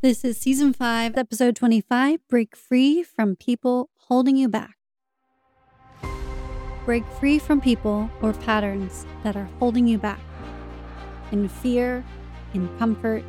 This is season five, episode 25 Break Free from People Holding You Back. Break free from people or patterns that are holding you back in fear, in comfort.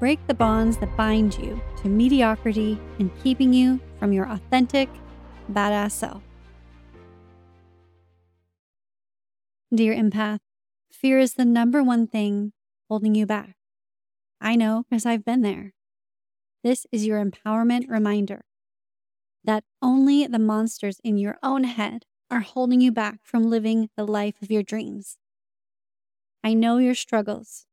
Break the bonds that bind you to mediocrity and keeping you from your authentic, badass self. Dear empath, fear is the number one thing holding you back. I know because I've been there. This is your empowerment reminder that only the monsters in your own head are holding you back from living the life of your dreams. I know your struggles.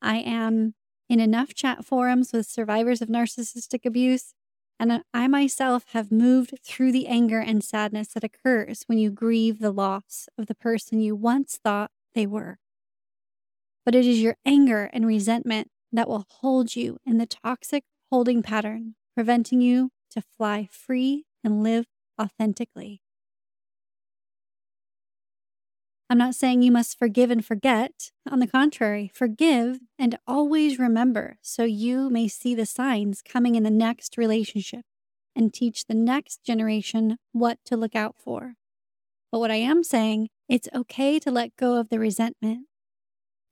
I am in enough chat forums with survivors of narcissistic abuse, and I myself have moved through the anger and sadness that occurs when you grieve the loss of the person you once thought they were. But it is your anger and resentment that will hold you in the toxic holding pattern, preventing you to fly free and live authentically. I'm not saying you must forgive and forget. On the contrary, forgive and always remember so you may see the signs coming in the next relationship and teach the next generation what to look out for. But what I am saying, it's okay to let go of the resentment.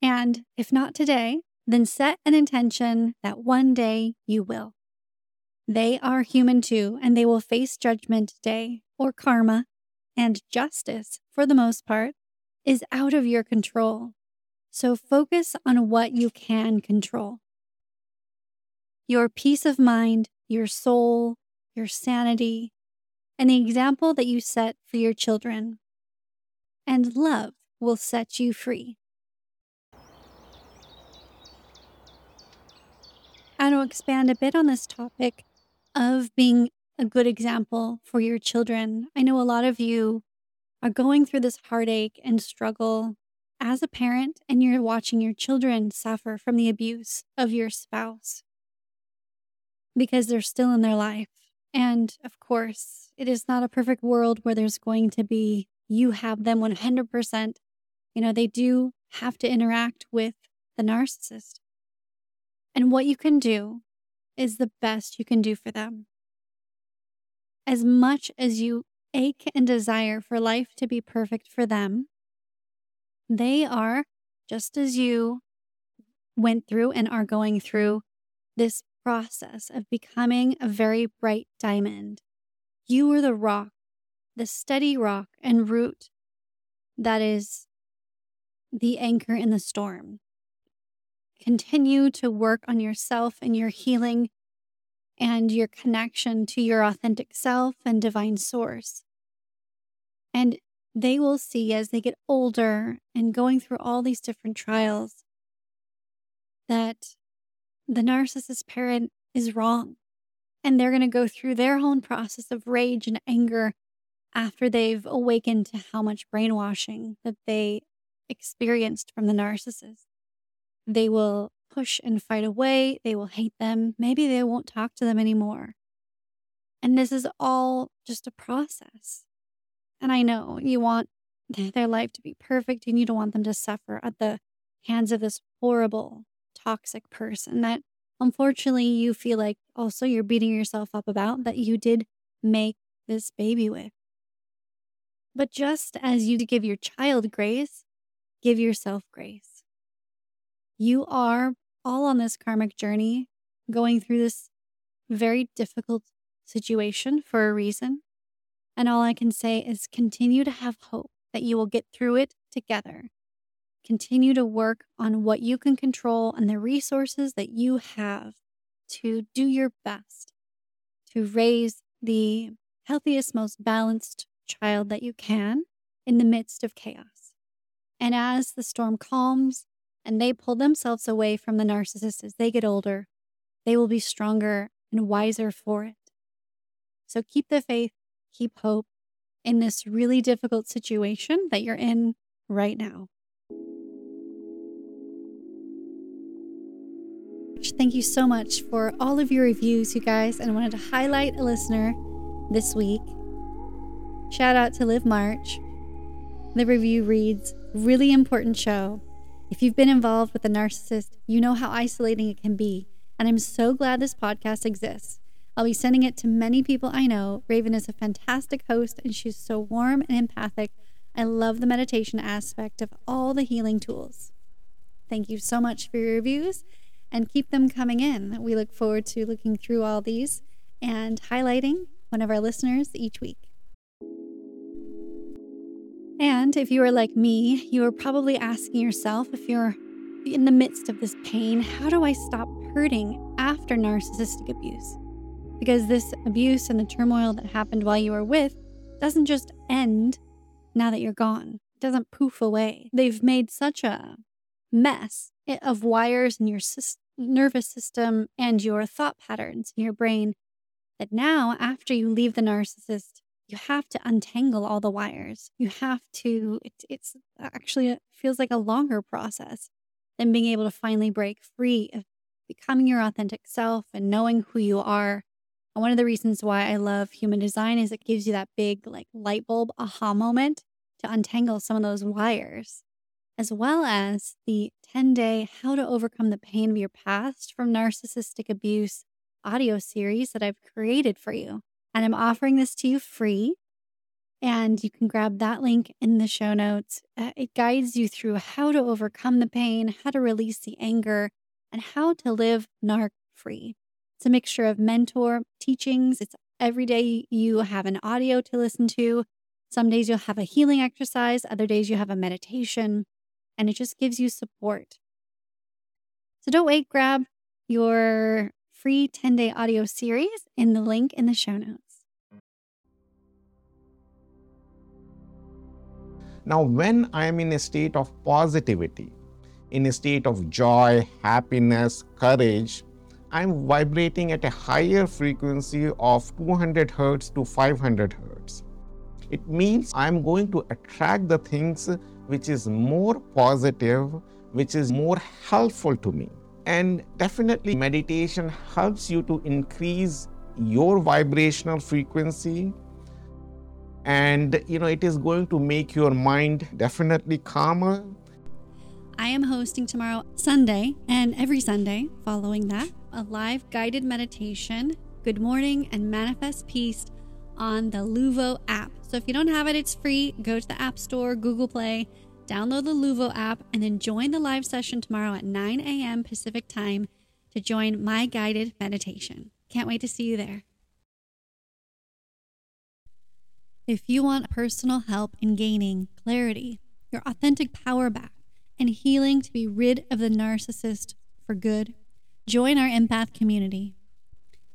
And if not today, then set an intention that one day you will. They are human too, and they will face judgment day or karma, and justice, for the most part, is out of your control. So focus on what you can control your peace of mind, your soul, your sanity, and the example that you set for your children. And love will set you free. Want to expand a bit on this topic of being a good example for your children. I know a lot of you are going through this heartache and struggle as a parent, and you're watching your children suffer from the abuse of your spouse because they're still in their life. And of course, it is not a perfect world where there's going to be you have them 100%. You know, they do have to interact with the narcissist. And what you can do is the best you can do for them. As much as you ache and desire for life to be perfect for them, they are, just as you went through and are going through this process of becoming a very bright diamond. You are the rock, the steady rock and root that is the anchor in the storm. Continue to work on yourself and your healing and your connection to your authentic self and divine source. And they will see as they get older and going through all these different trials that the narcissist parent is wrong. And they're going to go through their own process of rage and anger after they've awakened to how much brainwashing that they experienced from the narcissist. They will push and fight away. They will hate them. Maybe they won't talk to them anymore. And this is all just a process. And I know you want their life to be perfect and you don't want them to suffer at the hands of this horrible, toxic person that unfortunately you feel like also you're beating yourself up about that you did make this baby with. But just as you give your child grace, give yourself grace. You are all on this karmic journey going through this very difficult situation for a reason. And all I can say is continue to have hope that you will get through it together. Continue to work on what you can control and the resources that you have to do your best to raise the healthiest, most balanced child that you can in the midst of chaos. And as the storm calms and they pull themselves away from the narcissist as they get older. they will be stronger and wiser for it. So keep the faith, keep hope in this really difficult situation that you're in right now. Thank you so much for all of your reviews, you guys. And I wanted to highlight a listener this week. Shout out to Liv March. The review reads Really important show. If you've been involved with a narcissist, you know how isolating it can be. And I'm so glad this podcast exists. I'll be sending it to many people I know. Raven is a fantastic host and she's so warm and empathic. I love the meditation aspect of all the healing tools. Thank you so much for your reviews and keep them coming in. We look forward to looking through all these and highlighting one of our listeners each week. And if you are like me, you are probably asking yourself if you're in the midst of this pain, how do I stop hurting after narcissistic abuse? Because this abuse and the turmoil that happened while you were with doesn't just end now that you're gone. It doesn't poof away. They've made such a mess of wires in your nervous system and your thought patterns in your brain that now, after you leave the narcissist, you have to untangle all the wires. You have to, it, it's actually feels like a longer process than being able to finally break free of becoming your authentic self and knowing who you are. And one of the reasons why I love human design is it gives you that big, like, light bulb aha moment to untangle some of those wires as well as the 10 day How to Overcome the Pain of Your Past from Narcissistic Abuse audio series that I've created for you. And I'm offering this to you free. And you can grab that link in the show notes. Uh, it guides you through how to overcome the pain, how to release the anger, and how to live narc free. It's a mixture of mentor teachings. It's every day you have an audio to listen to. Some days you'll have a healing exercise, other days you have a meditation and it just gives you support. So don't wait, grab your free 10 day audio series in the link in the show notes. Now, when I am in a state of positivity, in a state of joy, happiness, courage, I'm vibrating at a higher frequency of 200 hertz to 500 hertz. It means I'm going to attract the things which is more positive, which is more helpful to me. And definitely, meditation helps you to increase your vibrational frequency. And you know, it is going to make your mind definitely calmer. I am hosting tomorrow, Sunday, and every Sunday following that, a live guided meditation, Good Morning and Manifest Peace on the Luvo app. So if you don't have it, it's free. Go to the App Store, Google Play, download the Luvo app, and then join the live session tomorrow at 9 a.m. Pacific time to join my guided meditation. Can't wait to see you there. If you want personal help in gaining clarity, your authentic power back, and healing to be rid of the narcissist for good, join our empath community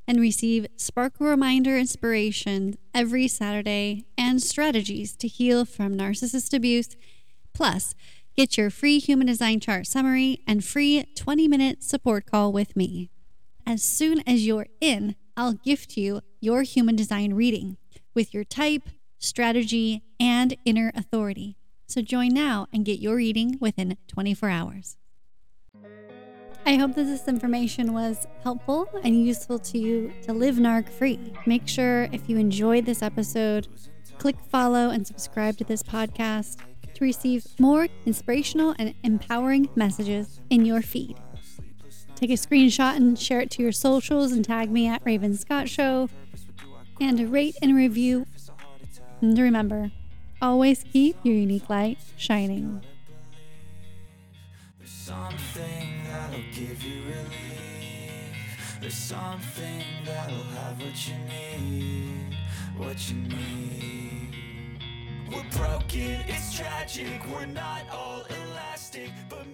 and receive sparkle reminder inspiration every Saturday and strategies to heal from narcissist abuse. Plus, get your free human design chart summary and free 20 minute support call with me. As soon as you're in, I'll gift you your human design reading with your type, strategy, and inner authority. So join now and get your reading within 24 hours. I hope that this information was helpful and useful to you to live NARC free. Make sure if you enjoyed this episode, click follow and subscribe to this podcast to receive more inspirational and empowering messages in your feed. Take a screenshot and share it to your socials and tag me at Raven Scott Show. And rate and review. And remember, always keep your unique light shining There's something that'll give you relief. There's something that'll have what you need, what you need. We're broken, it's tragic, we're not all elastic, but.